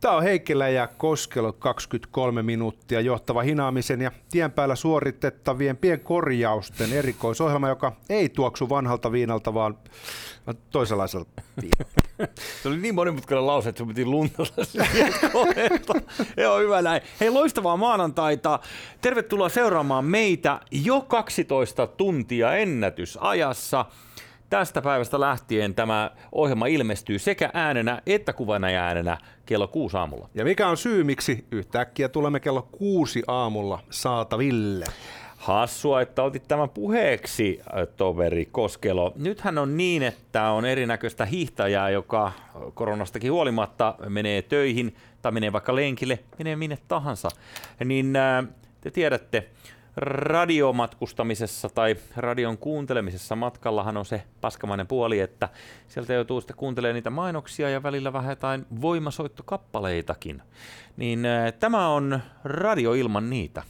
Tämä on Heikkilä ja Koskelo 23 minuuttia johtava hinaamisen ja tien päällä suoritettavien pienkorjausten erikoisohjelma, joka ei tuoksu vanhalta viinalta, vaan toisenlaiselta viinalta. Se oli niin monimutkainen lause, että se piti luntata Joo, hyvä näin. Hei, loistavaa maanantaita. Tervetuloa seuraamaan meitä jo 12 tuntia ennätysajassa. Tästä päivästä lähtien tämä ohjelma ilmestyy sekä äänenä että kuvana ja äänenä kello kuusi aamulla. Ja mikä on syy, miksi yhtäkkiä tulemme kello kuusi aamulla saataville? Hassua, että otit tämän puheeksi, toveri Koskelo. Nythän on niin, että on erinäköistä hiihtäjää, joka koronastakin huolimatta menee töihin tai menee vaikka lenkille, menee minne tahansa. Niin äh, te tiedätte, radiomatkustamisessa tai radion kuuntelemisessa matkallahan on se paskamainen puoli, että sieltä joutuu sitten kuuntelemaan niitä mainoksia ja välillä vähän jotain voimasoittokappaleitakin. Niin äh, tämä on radio ilman niitä.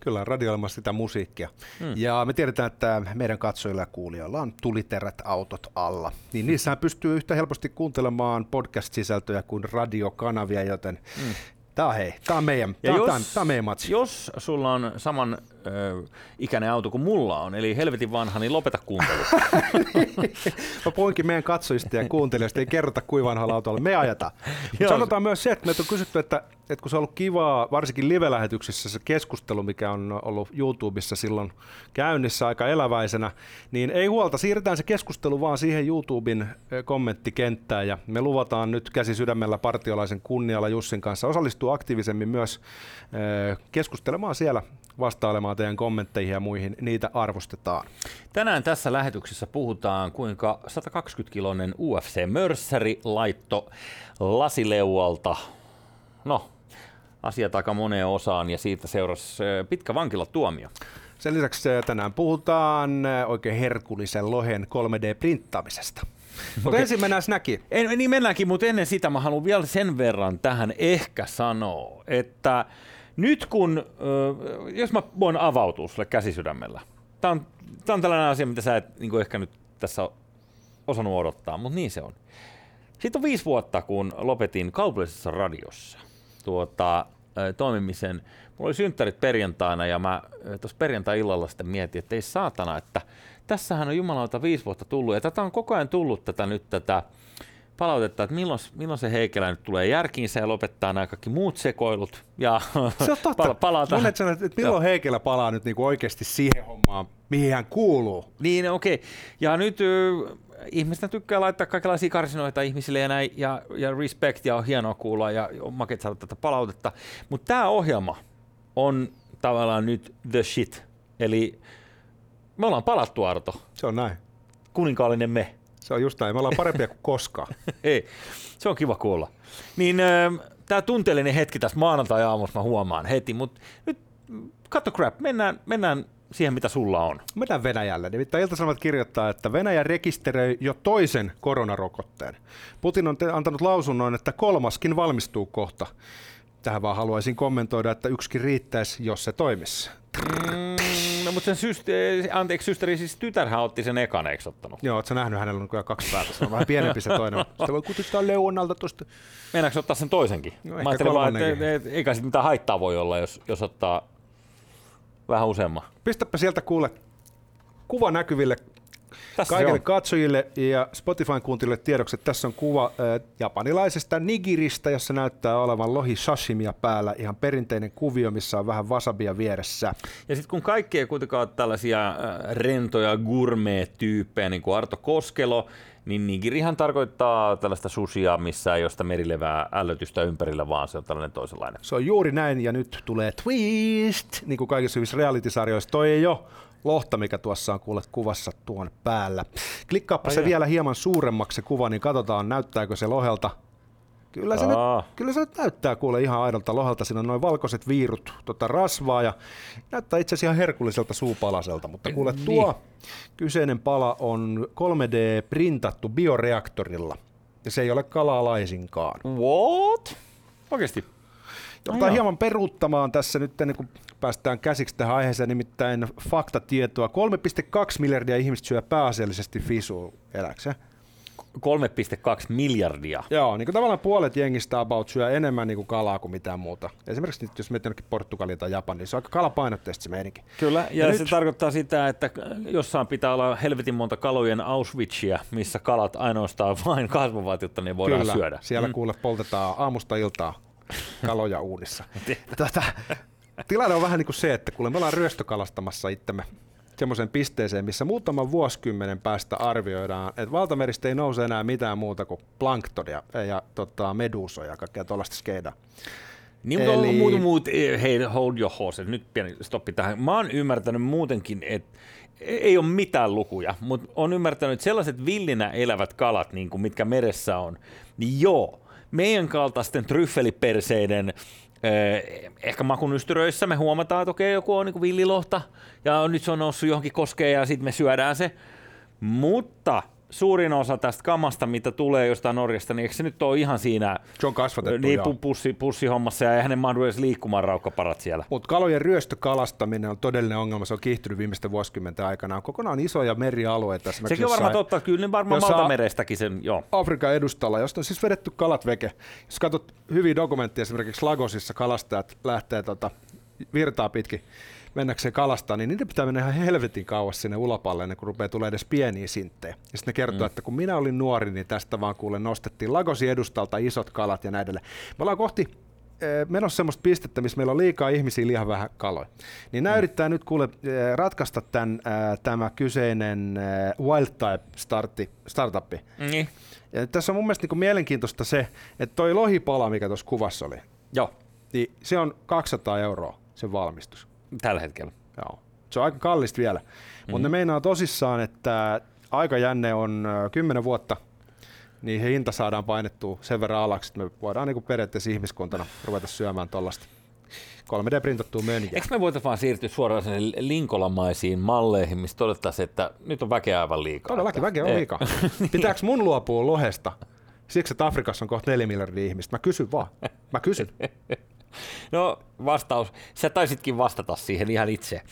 Kyllä, radio ilman sitä musiikkia. Hmm. Ja me tiedetään, että meidän katsojilla ja kuulijoilla on tuliterät autot alla. Niin niissähän pystyy yhtä helposti kuuntelemaan podcast-sisältöjä kuin radiokanavia, joten hmm. Tämä on hei, tämä on meidän, tämä, jos, tämä, on, tämä on meidän matsi. Jos sulla on saman ö, ikäinen auto kuin mulla on, eli helvetin vanha, niin lopeta kuuntelu. Mä puhuinkin meidän katsojista ja kuuntelijoista, ei kerrota kuin vanhalla autolla, me ajetaan. sanotaan myös se, että meiltä on kysytty, että, että kun se on ollut kivaa, varsinkin live-lähetyksissä se keskustelu, mikä on ollut YouTubessa silloin käynnissä aika eläväisenä, niin ei huolta, siirretään se keskustelu vaan siihen YouTuben kommenttikenttään ja me luvataan nyt käsi sydämellä partiolaisen kunnialla Jussin kanssa osallistua aktiivisemmin myös keskustelemaan siellä vastailemaan teidän kommentteihin ja muihin, niitä arvostetaan. Tänään tässä lähetyksessä puhutaan, kuinka 120-kiloinen UFC-mörsseri laitto lasileualta, no, asiat aika moneen osaan ja siitä seurasi pitkä vankilatuomio. Sen lisäksi tänään puhutaan oikein herkullisen lohen 3D-printtaamisesta. Mutta okay. ensin mennään snackiin. En, niin mennäänkin, mutta ennen sitä mä haluan vielä sen verran tähän ehkä sanoa, että nyt kun, jos mä voin avautua sulle käsisydämellä, tämä on, tää on tällainen asia, mitä sä et niin ehkä nyt tässä osannut odottaa, mutta niin se on. Sitten on viisi vuotta, kun lopetin kaupallisessa radiossa tuota, toimimisen. Mulla oli synttärit perjantaina ja mä tuossa perjantai-illalla sitten mietin, että ei saatana, että tässähän on jumalauta viisi vuotta tullut ja tätä on koko ajan tullut tätä nyt tätä palautetta, että milloin, milloin se Heikelä nyt tulee järkiinsä ja lopettaa nämä kaikki muut sekoilut. Ja se on totta. Pala- palata. Monet sanoo, että milloin. Heikelä palaa nyt niin kuin oikeasti siihen hommaan, mihin hän kuuluu. Niin, okei. Okay. Ja nyt ihmisten tykkää laittaa kaikenlaisia karsinoita ihmisille ja näin, ja, ja respect, ja on hienoa kuulla, ja on makeet saada tätä palautetta. Mutta tämä ohjelma on tavallaan nyt the shit. Eli me ollaan palattu, Arto. Se on näin. Kuninkaallinen me. Se on just näin. Me ollaan parempia kuin koskaan. Ei, se on kiva kuulla. Niin äh, tämä tunteellinen hetki tässä maanantai-aamussa mä huomaan heti, mutta nyt katso crap, mennään, mennään siihen, mitä sulla on. Mennään Venäjälle. Nimittäin Ilta-Sanomat kirjoittaa, että Venäjä rekisteröi jo toisen koronarokotteen. Putin on antanut lausunnon, että kolmaskin valmistuu kohta. Tähän vaan haluaisin kommentoida, että yksikin riittäisi, jos se toimisi. Mm, No mutta sen syste- anteeksi, systeri, siis tytärhän otti sen ekan, eikö ottanut? Joo, ootko nähnyt, hänellä on kyllä kaksi päätä, se on vähän pienempi se toinen. Sitä voi kutittaa Leonalta tuosta. Meinaatko ottaa sen toisenkin? No, Mä ajattelin vaan, että et, eikä sitten mitään haittaa voi olla, jos, jos ottaa vähän useamman. Pistäpä sieltä kuule kuva näkyville tässä Kaikille katsojille ja Spotifyn kuuntelijoille tiedoksi, että tässä on kuva äh, japanilaisesta nigiristä, jossa näyttää olevan lohi sashimia päällä. Ihan perinteinen kuvio, missä on vähän wasabia vieressä. Ja sitten kun kaikki ei kuitenkaan ole tällaisia äh, rentoja gourmet-tyyppejä, niin kuin Arto Koskelo, niin nigirihan tarkoittaa tällaista susia, missä ei ole sitä merilevää ällötystä ympärillä, vaan se on tällainen toisenlainen. Se on juuri näin, ja nyt tulee twist, niin kuin kaikissa hyvissä reality-sarjoissa. Toi ei ole lohta, mikä tuossa on kuule kuvassa tuon päällä. Klikkaappa Ai se ja. vielä hieman suuremmaksi se kuva, niin katsotaan näyttääkö se lohelta. Kyllä se, nyt, kyllä se nyt näyttää kuule ihan aidolta lohelta. Siinä on noin valkoiset viirut tota rasvaa ja näyttää itse asiassa ihan herkulliselta suupalaselta. Mutta kuule niin. tuo kyseinen pala on 3D-printattu bioreaktorilla. Ja se ei ole kalaa laisinkaan. What? Oikeasti? Joudutaan hieman peruuttamaan tässä nyt ennen kuin päästään käsiksi tähän aiheeseen, nimittäin faktatietoa. 3,2 miljardia ihmistä syö pääasiallisesti fisua eläkseen. 3,2 miljardia. Joo, niin kuin tavallaan puolet jengistä about syö enemmän niin kuin kalaa kuin mitään muuta. Esimerkiksi nyt, jos menet jonnekin Portugaliin tai Japaniin, niin se on aika kalapainotteista se meininki. Kyllä, ja, ja se nyt... tarkoittaa sitä, että jossain pitää olla helvetin monta kalojen Auschwitzia, missä kalat ainoastaan vain kasvavat, jotta ne voidaan Kyllä, syödä. siellä mm. kuule poltetaan aamusta iltaa kaloja uunissa. Tätä, tilanne on vähän niin kuin se, että kuule me ollaan ryöstökalastamassa itsemme semmoiseen pisteeseen, missä muutaman vuosikymmenen päästä arvioidaan, että valtameristä ei nouse enää mitään muuta kuin planktonia ja tota, medusoja ja kaikkea tuollaista skeidaa. Niin, mutta Eli... muut, muut, hei, hold your horses, nyt pieni stoppi tähän. Mä oon ymmärtänyt muutenkin, että ei ole mitään lukuja, mutta on ymmärtänyt, että sellaiset villinä elävät kalat, niin kuin mitkä meressä on, niin joo, meidän kaltaisten tryffeliperseiden ehkä makunystyröissä me huomataan, että okei, joku on niin villilohta ja nyt se on noussut johonkin koskeen ja sitten me syödään se. Mutta suurin osa tästä kamasta, mitä tulee jostain Norjasta, niin eikö se nyt ole ihan siinä se on kasvatettu, niin, pussi, pussihommassa ja eihän ne mahdu edes liikkumaan raukkaparat siellä. Mutta kalojen ryöstökalastaminen on todellinen ongelma, se on kiihtynyt viimeisten vuosikymmenten aikana. On kokonaan isoja merialueita. Sekin on varmaan totta, kyllä ne varmaan valtamerestäkin sen, joo. Afrikan edustalla, josta on siis vedetty kalat veke. Jos katsot hyviä dokumentteja, esimerkiksi Lagosissa kalastajat lähtee tota, virtaa pitkin mennäkseen kalastaa, niin niiden pitää mennä ihan helvetin kauas sinne ulopalle ennen kuin rupeaa tulee edes pieniä sinttejä. Ja sitten ne kertoo, mm. että kun minä olin nuori, niin tästä vaan kuule nostettiin Lagosi edustalta isot kalat ja näin edelleen. Me ollaan kohti eh, menossa semmoista pistettä, missä meillä on liikaa ihmisiä, liian vähän kaloja. Niin nämä mm. yrittää nyt kuule eh, ratkaista tämän, äh, tämä kyseinen Wild Type startti, startuppi. Mm. Ja tässä on mun mielestä niin mielenkiintoista se, että toi lohipala, mikä tuossa kuvassa oli, Joo. Niin se on 200 euroa sen valmistus. Tällä hetkellä. Joo. Se on aika kallista vielä. Mm-hmm. Mutta ne meinaa tosissaan, että aikajänne on 10 vuotta, niin he hinta saadaan painettua sen verran alaksi, että me voidaan niin periaatteessa ihmiskuntana ruveta syömään tuollaista 3D-printattua mönjää. Eikö me voitaisiin vaan siirtyä suoraan sinne linkolamaisiin malleihin, missä todettaisiin, että nyt on väkeä aivan liikaa? Todellakin väkeä on liikaa. Pitääkö mun luopua lohesta? Siksi, että Afrikassa on kohta 4 miljardia ihmistä. Mä kysyn vaan. Mä kysyn. No vastaus, sä taisitkin vastata siihen ihan itse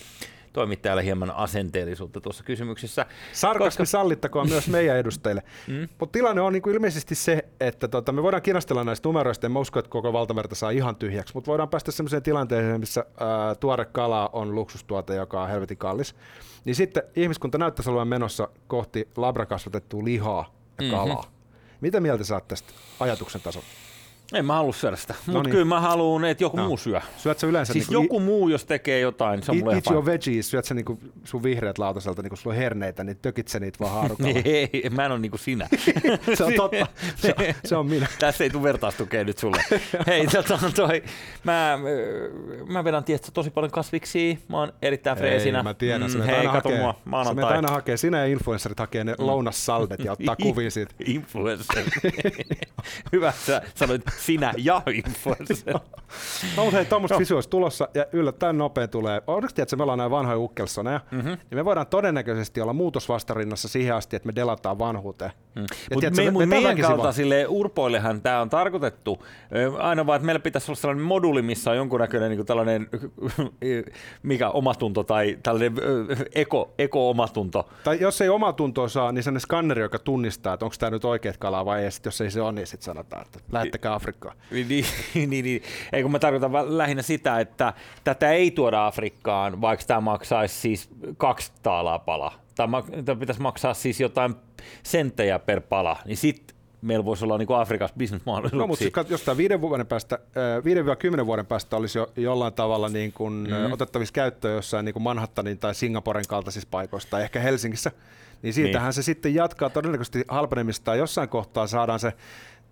toimittajalle hieman asenteellisuutta tuossa kysymyksessä. Sarkasmi koska... sallittakoon myös meidän edustajille. Mm. Mutta tilanne on niin kuin ilmeisesti se, että tota, me voidaan kinastella näistä numeroista, en mä usko, että koko valtamerta saa ihan tyhjäksi, mutta voidaan päästä sellaiseen tilanteeseen, missä ää, tuore kala on luksustuote, joka on helvetin kallis. Niin sitten ihmiskunta näyttäisi olevan menossa kohti labrakasvatettua lihaa ja mhm. kalaa. Mm-hmm. Mitä mieltä saat tästä ajatuksen tasolla? En mä halua syödä sitä, mutta kyllä mä haluan, että joku no. muu syö. Syöt sä yleensä siis niinku joku muu, jos tekee jotain, se on mulle Eat your veggies, syöt sä niinku sun vihreät lautaselta, niinku sulla on herneitä, niin tökit sä niitä vaan haarukalla. Ei, mä en ole niinku sinä. se on totta, se on, se on minä. Tässä ei tule vertaistukea nyt sulle. Hei, tota, toi, mä, mä vedän tietysti tosi paljon kasviksia, mä oon erittäin freesinä. Ei, mä tiedän, mm, hei, kato hakee, mua, maanantai. Sä aina hakee, sinä ja influencerit hakee ne mm. lounassaldet ja ottaa kuvia siitä. Influencerit. Hyvä, sä sanoit sinä ja influencer. no, mutta hei, tuommoista visuaalista tulossa ja yllättäen nopea tulee. Onneksi tiedät, että me ollaan näin vanhoja ukkelsoneja, mm-hmm. niin me voidaan todennäköisesti olla muutosvastarinnassa siihen asti, että me delataan vanhuuteen. Mm. Mutta me, me, meidän kaltaisille urpoillehan tämä on tarkoitettu. Aina vaan, että meillä pitäisi olla sellainen moduli, missä on jonkunnäköinen niin tällainen mikä omatunto tai tällainen eko, eko-omatunto. Tai jos ei omatuntoa saa, niin sellainen skanneri, joka tunnistaa, että onko tämä nyt oikeat kalaa vai ei. Sitten jos ei se ole, niin sitten sanotaan, että lähettäkää Afrikkaan. Niin, niin, niin, niin. Ei kun mä tarkoitan lähinnä sitä, että tätä ei tuoda Afrikkaan, vaikka tämä maksaisi siis kaksi taalaa pala. Tai tämä pitäisi maksaa siis jotain senttejä per pala, niin sitten meillä voisi olla niin Afrikassa bisnesmahdollisuuksia. No, mutta siis, jos tämä viiden vuoden päästä, 5-10 vuoden päästä olisi jo jollain tavalla niin kuin mm. otettavissa käyttöön jossain niin kuin Manhattanin tai Singaporen kaltaisissa paikoissa tai ehkä Helsingissä, niin siitähän niin. se sitten jatkaa todennäköisesti halpenemista. Jossain kohtaa saadaan se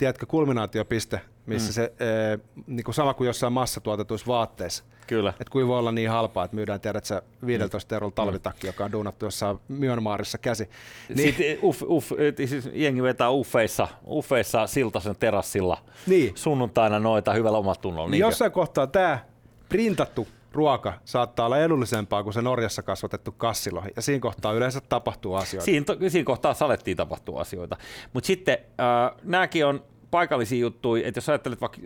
tiedätkö, kulminaatiopiste, missä mm. se ee, niin kuin sama kuin jossain massatuotetuissa vaatteissa. Kyllä. Että kuin voi olla niin halpaa, että myydään, tiedät sä, 15 mm. eurolla talvitakki, joka on duunattu jossain Myanmarissa käsi. Niin. Sitten uff, uff, siis jengi vetää uffeissa, uffeissa Siltasen terassilla niin. sunnuntaina noita hyvällä omatunnolla. Niin jossain kohtaa tämä printattu ruoka saattaa olla edullisempaa kuin se Norjassa kasvatettu kassilohi, ja siinä kohtaa yleensä tapahtuu asioita. Siinä, to, siinä kohtaa salettiin tapahtuu asioita. Mutta sitten äh, nämäkin on paikallisia juttuja, että jos ajattelet vaikka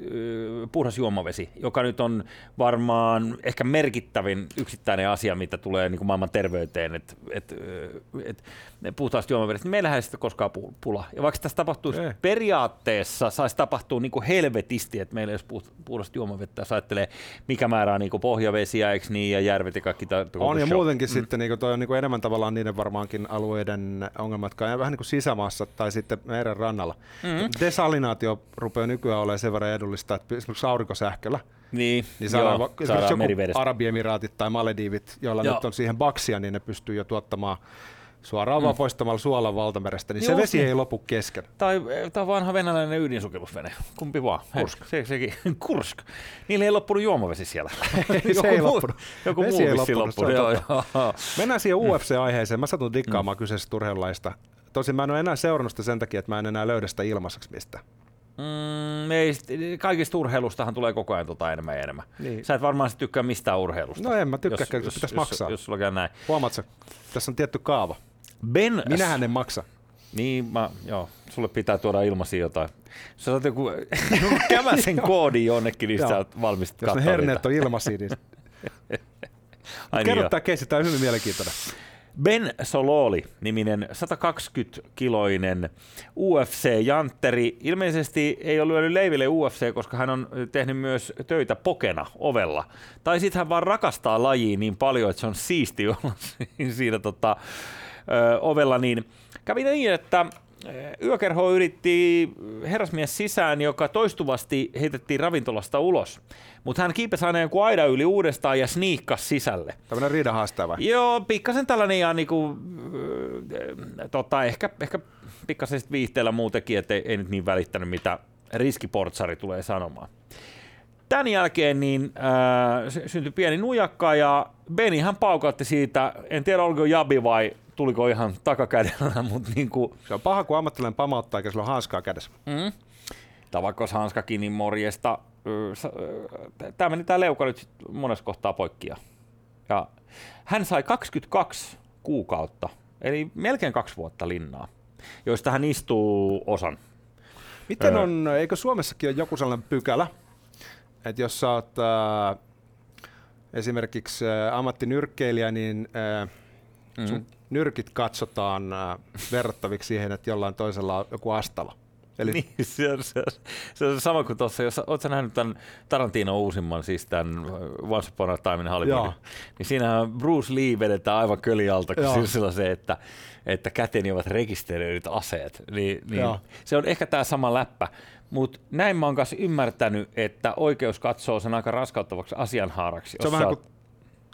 puhdas juomavesi, joka nyt on varmaan ehkä merkittävin yksittäinen asia, mitä tulee niin kuin maailman terveyteen, että et, et, puhtaasta juomavedestä, niin meillähän ei sitä koskaan pula. Ja vaikka tässä tapahtuisi ei. periaatteessa, saisi tapahtua niin kuin helvetisti, että meillä jos puhdasta juomavettä, jos ajattelee, mikä määrää niin kuin pohjavesiä, eikö niin, ja järvet ja kaikki. Ta- on, ja show. muutenkin mm. sitten niin kuin toi on niin kuin enemmän tavallaan niiden varmaankin alueiden ongelmat, jotka on vähän niin kuin sisämaassa tai sitten meren rannalla. Mm-hmm. Desalinaatio rupeaa nykyään olemaan sen verran edullista, että esimerkiksi aurinkosähköllä niin, niin saadaan, joo, saadaan joku Arabiemiraatit tai Maledivit, joilla joo. nyt on siihen baksia, niin ne pystyy jo tuottamaan suoraan mm. vaan poistamalla suolan valtamerestä, niin Joo, se vesi niin. ei lopu kesken. Tai, tai vanha venäläinen ydinsukellusvene, kumpi vaan. Kursk. Se, sekin. Kursk. Niillä ei loppunut juomavesi siellä. se ei loppunut. Joku vesi muu ei loppunut. loppunut. Joo, joo. Mennään siihen UFC-aiheeseen. Mä satun dikkaamaan mm. kyseisestä urheilulaista. Tosin mä en ole enää seurannut sitä sen takia, että mä en enää löydä sitä ilmaiseksi mistä. Mm, ei, kaikista urheilustahan tulee koko ajan tota enemmän ja enemmän. Niin. Sä et varmaan tykkää mistään urheilusta. No en mä tykkää, jos, jos, pitäisi jos, maksaa. Jos, jos sulla käy näin. Huomaatko, tässä on tietty kaava. Ben... Minähän en maksa. Niin, mä, joo, sulle pitää tuoda ilmaisia jotain. Sä saat joku kämäsen koodi jonnekin, niin sä valmis Jos ne herneet on ilmaisia, niin... Kerro niin tämä keissi, tämä on hyvin mielenkiintoinen. Ben Sololi, niminen 120-kiloinen UFC-jantteri, ilmeisesti ei ole lyönyt leiville UFC, koska hän on tehnyt myös töitä pokena ovella. Tai sitten hän vaan rakastaa lajiin niin paljon, että se on siisti olla siinä tota, ö, ovella, niin kävi niin, että Yökerho yritti herrasmies sisään, joka toistuvasti heitettiin ravintolasta ulos. Mutta hän kiipesi aina joku aida yli uudestaan ja sniikkasi sisälle. Tämmöinen riida haastava. Joo, pikkasen tällainen ja niinku, äh, tota, ehkä, ehkä pikkasen viihteellä muutenkin, että ei, ei nyt niin välittänyt, mitä riskiportsari tulee sanomaan. Tämän jälkeen niin, äh, syntyi pieni nujakka ja Benihan paukautti siitä, en tiedä oliko Jabi vai tuliko ihan takakädellä, mutta niin kuin... Se on paha, kun ammattilainen pamauttaa, eikä sillä on hanskaa kädessä. Mm. Tavakkos hanskakin, niin morjesta. Tämä meni tämä leuka nyt monessa kohtaa poikkia. Ja hän sai 22 kuukautta, eli melkein kaksi vuotta linnaa, joista hän istuu osan. Miten on, eikö Suomessakin ole joku sellainen pykälä, että jos sä oot äh, esimerkiksi äh, ammattinyrkkeilijä, niin äh, sun mm nyrkit katsotaan äh, verrattaviksi siihen, että jollain toisella on joku astala. Eli... Niin, se, on, se, on, se on sama kuin tuossa, jos oletko nähnyt tämän Tarantino uusimman, siis tämän Once Upon a Time in Hollywood, niin siinä Bruce Lee vedetään aivan kölialta, kun sillä se, että, että käteni ovat rekisteröidyt aseet. Niin, niin se on ehkä tämä sama läppä, mutta näin mä oon kanssa ymmärtänyt, että oikeus katsoo sen aika raskauttavaksi asianhaaraksi. Se on vähän kuin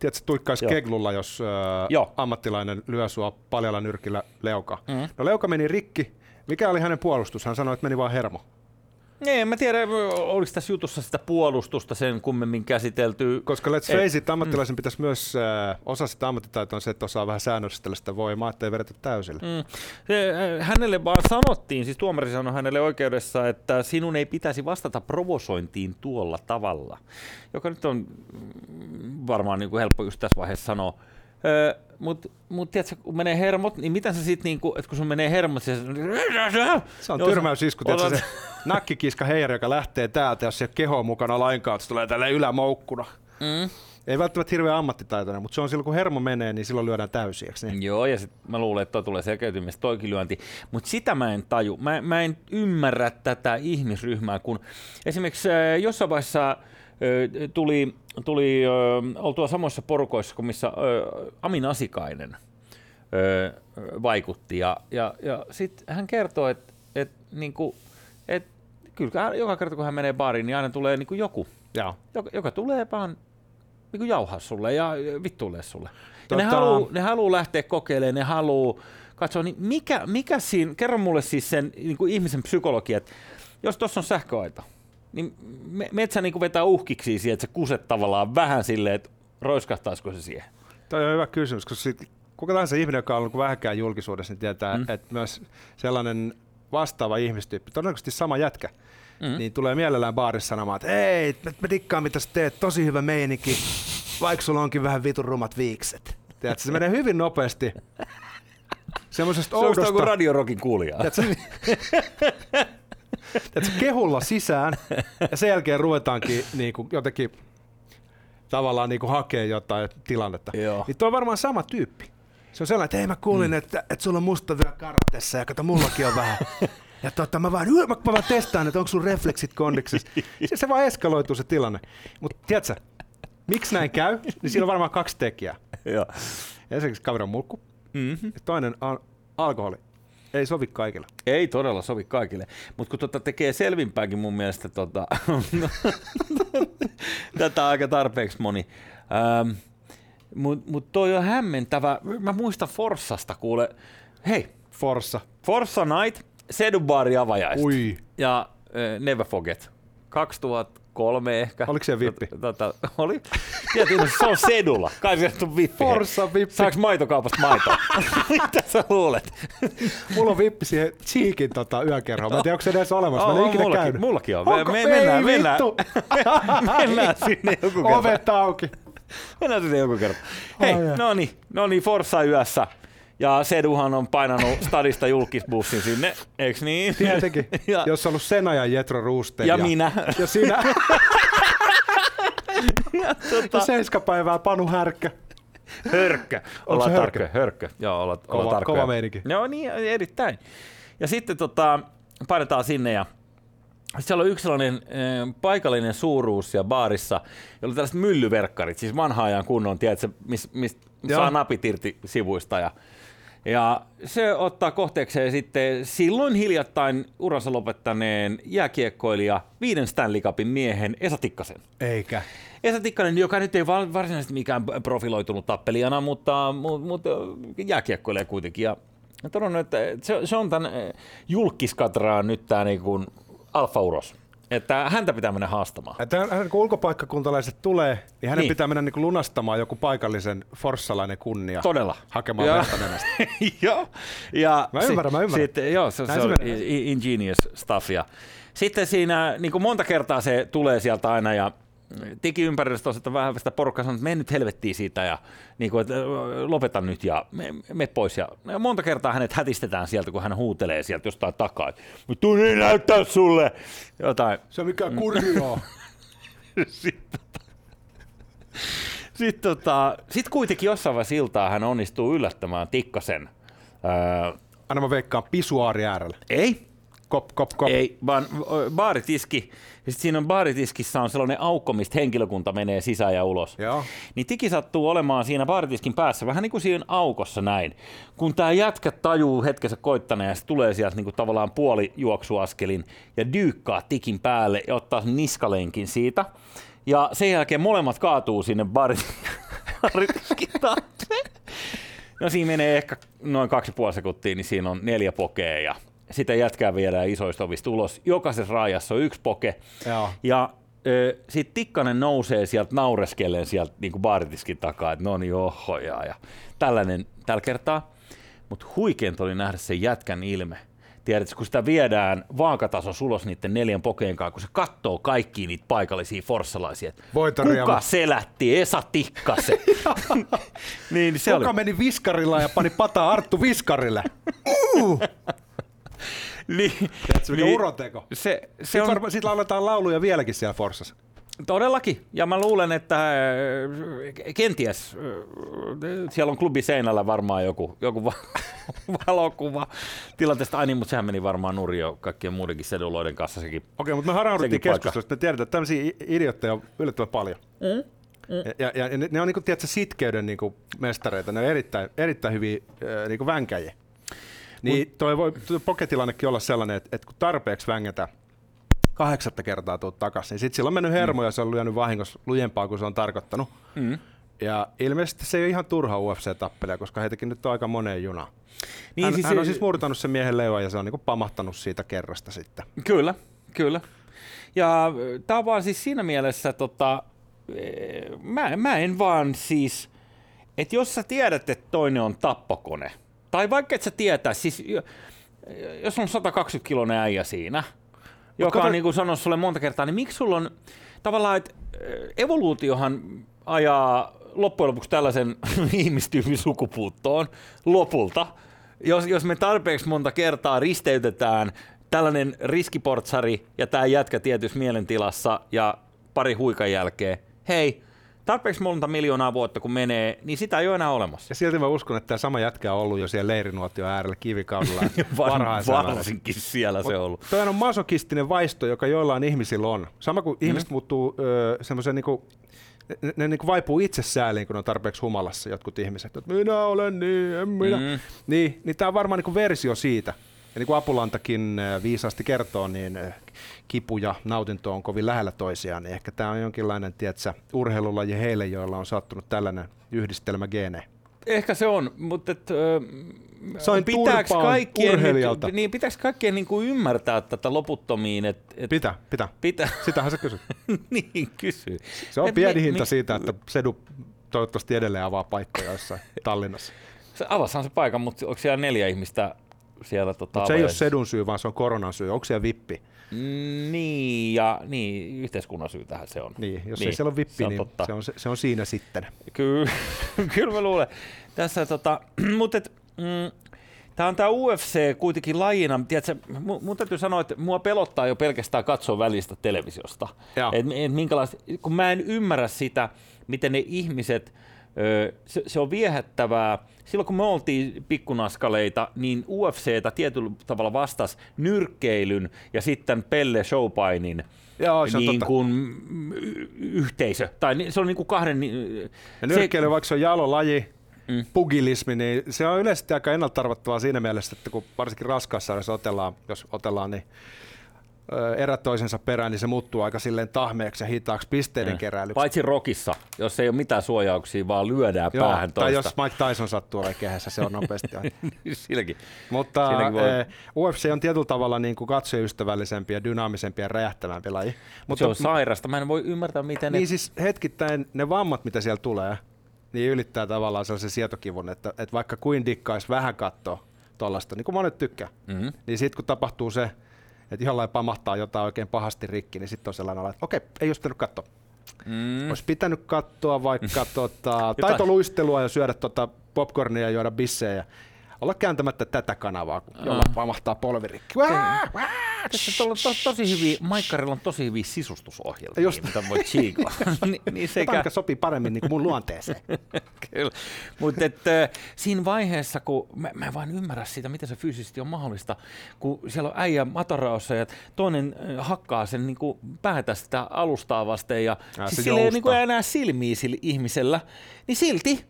tiedätkö, tuikkaisi keglulla, jos Joo. ammattilainen lyö sua paljalla nyrkillä leuka. Mm. No leuka meni rikki. Mikä oli hänen puolustus? Hän sanoi, että meni vain hermo. Ei, mä tiedä, oliko tässä jutussa sitä puolustusta sen kummemmin käsitelty. Koska let's face it, ammattilaisen mm. pitäisi myös, äh, osa sitä ammattitaitoa on se, että osaa vähän säännöllistellä sitä voimaa, ettei vedetä täysille. Mm. Se, äh, hänelle vaan sanottiin, siis tuomari sanoi hänelle oikeudessa, että sinun ei pitäisi vastata provosointiin tuolla tavalla. Joka nyt on varmaan niin kuin helppo just tässä vaiheessa sanoa. Öö, mutta mut tiedätkö, kun menee hermot, niin mitä sä sitten, niinku, että kun sun menee hermot, se, se on tyrmäysisku, tiedätkö, se nakkikiska heijari, joka lähtee täältä, jos se keho mukana lainkaan, se tulee tälle ylämoukkuna. Mm. Ei välttämättä hirveän ammattitaitoinen, mutta se on silloin, kun hermo menee, niin silloin lyödään täysiä, niin? Joo, ja sit mä luulen, että toi tulee selkeytymistä toikin lyönti. Mutta sitä mä en taju. Mä, mä en ymmärrä tätä ihmisryhmää, kun esimerkiksi jossain vaiheessa tuli, tuli oltua samoissa porukoissa kuin missä Amin Asikainen vaikutti. Ja, ja, ja sitten hän kertoo, että et, niinku, et, kyllä joka kerta kun hän menee baariin, niin aina tulee niinku joku, ja. joka, joka tulee vaan niinku jauhaa sulle ja vittuille sulle. Ja tota... ne haluaa ne haluu lähteä kokeilemaan, ne haluaa katsoa, niin mikä, mikä siinä, kerro mulle siis sen niin kuin ihmisen psykologia, että jos tuossa on sähköaita, niin metsä niin vetää uhkiksi siihen, että se kuset tavallaan vähän silleen, että roiskahtaisiko se siihen? Tämä on hyvä kysymys, koska sit, kuka tahansa ihminen, joka on ollut vähänkään julkisuudessa, niin tietää, mm. että myös sellainen vastaava ihmistyyppi, todennäköisesti sama jätkä, mm. niin tulee mielellään baarissa sanomaan, että ei, mä dikkaan mitä sä teet, tosi hyvä meininki, vaikka sulla onkin vähän vitun rumat viikset. Tiedätkö, se menee hyvin nopeasti semmoisesta oudosta... Se on kuin radiorokin kuulija. tiedätkö, kehulla sisään ja sen jälkeen ruvetaankin niin kuin, jotenkin tavallaan niin kuin hakee jotain tilannetta. Joo. Niin toi on varmaan sama tyyppi. Se on sellainen, että hei mä kuulin, mm. että, että sulla on musta vielä karatessa ja kato mullakin on vähän. Ja tota, mä vaan, mä, mä vaan testaan, että onko sun refleksit kondiksessa. Se, se vaan eskaloituu se tilanne. Mutta tiedätkö, miksi näin käy? Niin siinä on varmaan kaksi tekijää. Joo. Ensinnäkin kaveri on mulkku. Mm-hmm. Ja toinen on alkoholi. Ei sovi kaikille. Ei todella sovi kaikille, mutta kun tota tekee selvinpäänkin mun mielestä tota, tätä aika tarpeeksi moni. Ähm, mutta mut toi on hämmentävä. Mä muistan Forssasta kuule. Hei, Forssa. Forssa Night, Sedubari avajaiset. Ui. Ja äh, Never Forget. 2003 ehkä. Oliko se vippi? Tota, oli. Tiedätkö, se on Sedula. Kai se on vippi. Forssa vippi. Saaks maitokaupasta maitoa? Mitä sä luulet? Mulla on vippi siihen Cheekin tota, yökerhoon. Mä en tiedä, onko se edes olemassa. Mä en ole ikinä mullakin, käynyt. mullakin on. Onko? Me, Ei mennään, mennään, vittu. mennään sinne joku kerta. Ovet auki. Mennään sinne joku kerta. Hei, no niin, no niin, Forssa yössä. Ja Seduhan on painanut stadista julkisbussin sinne, eiks niin? Tietenkin. ja, Jos on ollut Sena ja Jetro Ruuste. ja minä. Ja sinä. ja, ja tota, seiska päivää Panu Härkkä. hörkkö. Se hörkkö? tarkkoja. Hörkkö. Joo, olla, Kova- olla tarkkoja. kova meininki. Joo, niin, erittäin. Ja sitten tota, painetaan sinne ja siellä on yksi sellainen äh, paikallinen suuruus ja baarissa, jolla on tällaiset myllyverkkarit, siis vanha ajan kunnon, tiedätkö, mistä mis, Joo. saa napit irti sivuista. Ja, ja se ottaa kohteekseen sitten silloin hiljattain uransa lopettaneen jääkiekkoilija viiden Stanley Cupin miehen Esa Tikkasen. Eikä. Esa Tikkanen, joka nyt ei varsinaisesti mikään profiloitunut tappelijana, mutta, mutta, jääkiekkoilee kuitenkin. Ja todennut, että se, se on tämän julkiskatraan nyt tämä niin kuin alfa-uros. Että häntä pitää mennä haastamaan. Että hän, kun ulkopaikkakuntalaiset tulee, niin hänen Niin. pitää mennä niin lunastamaan joku paikallisen forssalainen kunnia. Todella. Hakemaan Ja- joo. Ja Mä ymmärrän, mä ymmärrän. Sitten, joo, se, se Näin se on ingenious stuff. Ja sitten siinä niin kuin monta kertaa se tulee sieltä aina ja tiki ympäristössä, että vähän sitä porukkaa sanoo, että mene nyt helvettiin siitä ja niin kuin, että lopeta nyt ja me, me pois. Ja monta kertaa hänet hätistetään sieltä, kun hän huutelee sieltä jostain takaa. Mutta tuu niin näyttää sulle jotain. Se on mikään kurjaa. Sitten sit, tota, sit kuitenkin jossain vaiheessa iltaa hän onnistuu yllättämään Tikkasen. Öö, Anna mä veikkaan pisuaari äärellä. ei, Kop, kop, kop. ei, vaan baaritiski. Ja sit siinä on baaritiskissä on sellainen aukko, mistä henkilökunta menee sisään ja ulos. Joo. Niin tiki sattuu olemaan siinä baaritiskin päässä, vähän niin kuin siinä aukossa näin. Kun tämä jätkä tajuu hetkessä koittaneen ja se tulee sieltä niin kuin tavallaan puoli juoksuaskelin ja dyykkaa tikin päälle ja ottaa sen niskalenkin siitä. Ja sen jälkeen molemmat kaatuu sinne baari- baaritiskin taakse. No siinä menee ehkä noin kaksi puoli sekuntia, niin siinä on neljä pokea ja sitä jätkää viedään isoista ovista ulos. Jokaisessa raajassa on yksi poke. Joo. Ja sitten Tikkanen nousee sieltä naureskellen sieltä niin kuin baaritiskin takaa, että no niin, oho, ja, ja tällainen tällä kertaa. Mutta huikeinta oli nähdä sen jätkän ilme. Tiedätkö, kun sitä viedään vaakataso ulos niiden neljän pokeen kanssa, kun se katsoo kaikki niitä paikallisia forssalaisia, Voitoriema. kuka selätti Esa Tikkasen? niin se Kuka oli, meni viskarilla ja pani pataa Arttu viskarille? niin, Se mikä uroteko. se, se Sitten on, varmaan sit lauletaan lauluja vieläkin siellä Forssassa. Todellakin. Ja mä luulen, että äh, kenties äh, siellä on klubi seinällä varmaan joku, joku va- valokuva tilanteesta. Ai niin, mutta sehän meni varmaan nurin jo kaikkien muidenkin seduloiden kanssa sekin. Okei, mutta me harauduttiin keskustelusta. Me tiedetään, että tämmöisiä idiotteja on yllättävän paljon. Mm. Ja, ja, ja ne, ne on niinku, tiedätkö, sitkeyden niinku, mestareita. Ne on erittäin, erittäin hyviä äh, niinku, vänkäjiä. Niin toi voi tuo poketilannekin olla sellainen, että, että kun tarpeeksi vängätä kahdeksatta kertaa tuut takaisin, niin sitten sillä on mennyt hermo ja se on lyönyt vahingossa lujempaa kuin se on tarkoittanut. Mm. Ja ilmeisesti se ei ole ihan turha UFC-tappelija, koska heitäkin nyt on aika moneen junaan. Niin, hän, siis, hän on siis murtanut sen miehen leuan ja se on niinku pamahtanut siitä kerrasta sitten. Kyllä, kyllä. Ja tämä on vaan siis siinä mielessä, tota, eh, mä, mä en vaan siis, että jos sä tiedät, että toinen on tappokone, tai vaikka et sä tietää, siis jo- jos on 120 kilonen äijä siinä, joka kato- on niin kuin sanonut sulle monta kertaa, niin miksi sulla on tavallaan, että evoluutiohan ajaa loppujen lopuksi tällaisen ihmistyypin sukupuuttoon lopulta, jos, jos me tarpeeksi monta kertaa risteytetään tällainen riskiportsari ja tämä jätkä tietyssä mielentilassa ja pari huikan jälkeen, hei, tarpeeksi monta miljoonaa vuotta kun menee, niin sitä ei ole enää olemassa. Ja silti mä uskon, että tämä sama jätkä on ollut jo siellä leirinuotio äärellä kivikaudella varhaisella. Varsinkin siellä se on ollut. Toi on masokistinen vaisto, joka joillain ihmisillä on. Sama kuin mm. ihmiset muuttuu öö, semmoisen niinku, ne, ne niinku vaipuu itsesääliin, kun on tarpeeksi humalassa jotkut ihmiset. Että minä olen niin, en minä. Mm. Niin, niin tämä on varmaan niinku versio siitä. Ja niin kuin Apulantakin viisaasti kertoo, niin kipu ja nautinto on kovin lähellä toisiaan, niin ehkä tämä on jonkinlainen tiedätkö, urheilulaji heille, joilla on sattunut tällainen yhdistelmä gene. Ehkä se on, mutta et, Sain pitääkö kaikkien, nyt, niin, pitääkö kaikkien niin kuin ymmärtää tätä loputtomiin? Et, et, pitää, pitää. pitää. Sitähän se kysyy. niin, kysyy. Se on et pieni mi, hinta mi, siitä, että Sedu toivottavasti edelleen avaa paikkoja jossain Tallinnassa. Se avassahan se paikan, mutta onko siellä neljä ihmistä siellä tota, se ei ole sedun syy, vaan se on koronan syy. Onko siellä vippi? Niin, ja niin, yhteiskunnan syy tähän se on. Niin, jos niin, ei siellä ole vippi, se on niin totta. Se, on, se, se on siinä sitten. Kyllä, kyllä mä luulen. Tässä, tota, mutta et, mm, Tämä on tämä UFC kuitenkin lajina. Tiedätkö, mun täytyy sanoa, että mua pelottaa jo pelkästään katsoa välistä televisiosta. Et, et kun mä en ymmärrä sitä, miten ne ihmiset – se, se on viehättävää. Silloin kun me oltiin pikkunaskaleita, niin UFCtä tietyllä tavalla vastasi nyrkkeilyn ja sitten Pelle Showpainin Joo, se niin kuin yhteisö. Tai se on niin kuin kahden... Ja nyrkkeily, se, vaikka se on jalolaji, mm. pugilismi, niin se on yleisesti aika ennaltarvattavaa siinä mielessä, että kun varsinkin raskaassa jos otellaan, jos otellaan, niin erät toisensa perään, niin se muuttuu aika silleen tahmeeksi ja hitaaksi pisteiden keräilyksi. Paitsi rokissa, jos ei ole mitään suojauksia, vaan lyödään Joo, päähän toista. Tai jos Mike Tyson sattuu olemaan kehässä, se on nopeasti. Silläkin. Mutta Silläkin voi... UFC on tietyllä tavalla niin kuin katsojaystävällisempi ja dynaamisempi ja räjähtävämpi laji. Mutta se on sairasta, mä en voi ymmärtää miten Niin ne... siis hetkittäin ne vammat, mitä siellä tulee, niin ylittää tavallaan sellaisen sietokivun, että, että vaikka kuin dikkaisi vähän katsoa tuollaista, niin kuin monet tykkää, mm-hmm. niin sitten kun tapahtuu se, että ihan pamahtaa jotain oikein pahasti rikki, niin sitten on sellainen, että okei, ei olisi pitänyt katsoa. Mm. Olisi pitänyt katsoa vaikka tota, taitoluistelua ja syödä tota popcornia ja juoda bissejä olla kääntämättä tätä kanavaa, jolla mm. pamahtaa polvirikki. Tässä on to, tosi hyviä, Maikkarilla on tosi hyviä sisustusohjelmia, Just. mitä voi chiikaa. Ni, niin sekä... Jotain, sopii paremmin niin kuin mun luonteeseen. Kyllä, mutta että, siinä vaiheessa, kun mä, mä en vaan ymmärrä sitä, miten se fyysisesti on mahdollista, kun siellä on äijä mataraossa ja toinen hakkaa sen niin kuin päätä sitä alustaa vasten ja, ja siis sillä ei niin kuin enää silmiä sillä ihmisellä, niin silti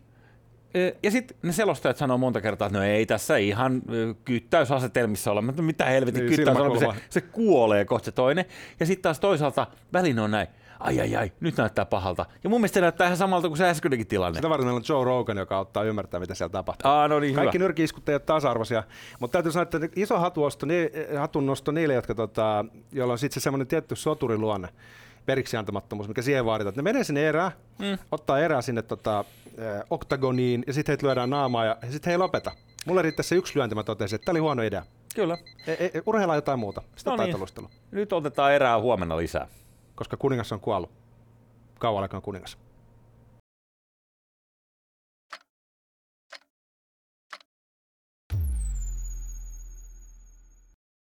ja sitten ne selostajat sanoo monta kertaa, että no ei tässä ihan kyttäysasetelmissa ole, mutta mitä helvetin niin, kyttäysasetelmissa, se, se kuolee kohta se toinen. Ja sitten taas toisaalta välin on näin, ai ai ai, nyt näyttää pahalta. Ja mun mielestä se näyttää ihan samalta kuin se äskeinenkin tilanne. Sitä varten meillä on Joe Rogan, joka auttaa ymmärtää, mitä siellä tapahtuu. Aa, no niin, Kaikki nyrkiiskut eivät tasa-arvoisia, mutta täytyy sanoa, että iso hatuosto, hatunnosto niille, jotka, tota, joilla on sitten se semmoinen tietty soturiluonne periksi antamattomuus, mikä siihen vaaditaan. Että ne menee sinne erään, mm. ottaa erää sinne tota, eh, oktagoniin ja sitten heitä lyödään naamaa ja, sitten he ei lopeta. Mulle riittää se yksi lyönti, mä totesin, että tämä oli huono idea. Kyllä. E, e, urheillaan jotain muuta. Sitä no niin. Nyt otetaan erää huomenna lisää. Koska kuningas on kuollut. Kauan aikaan kuningas.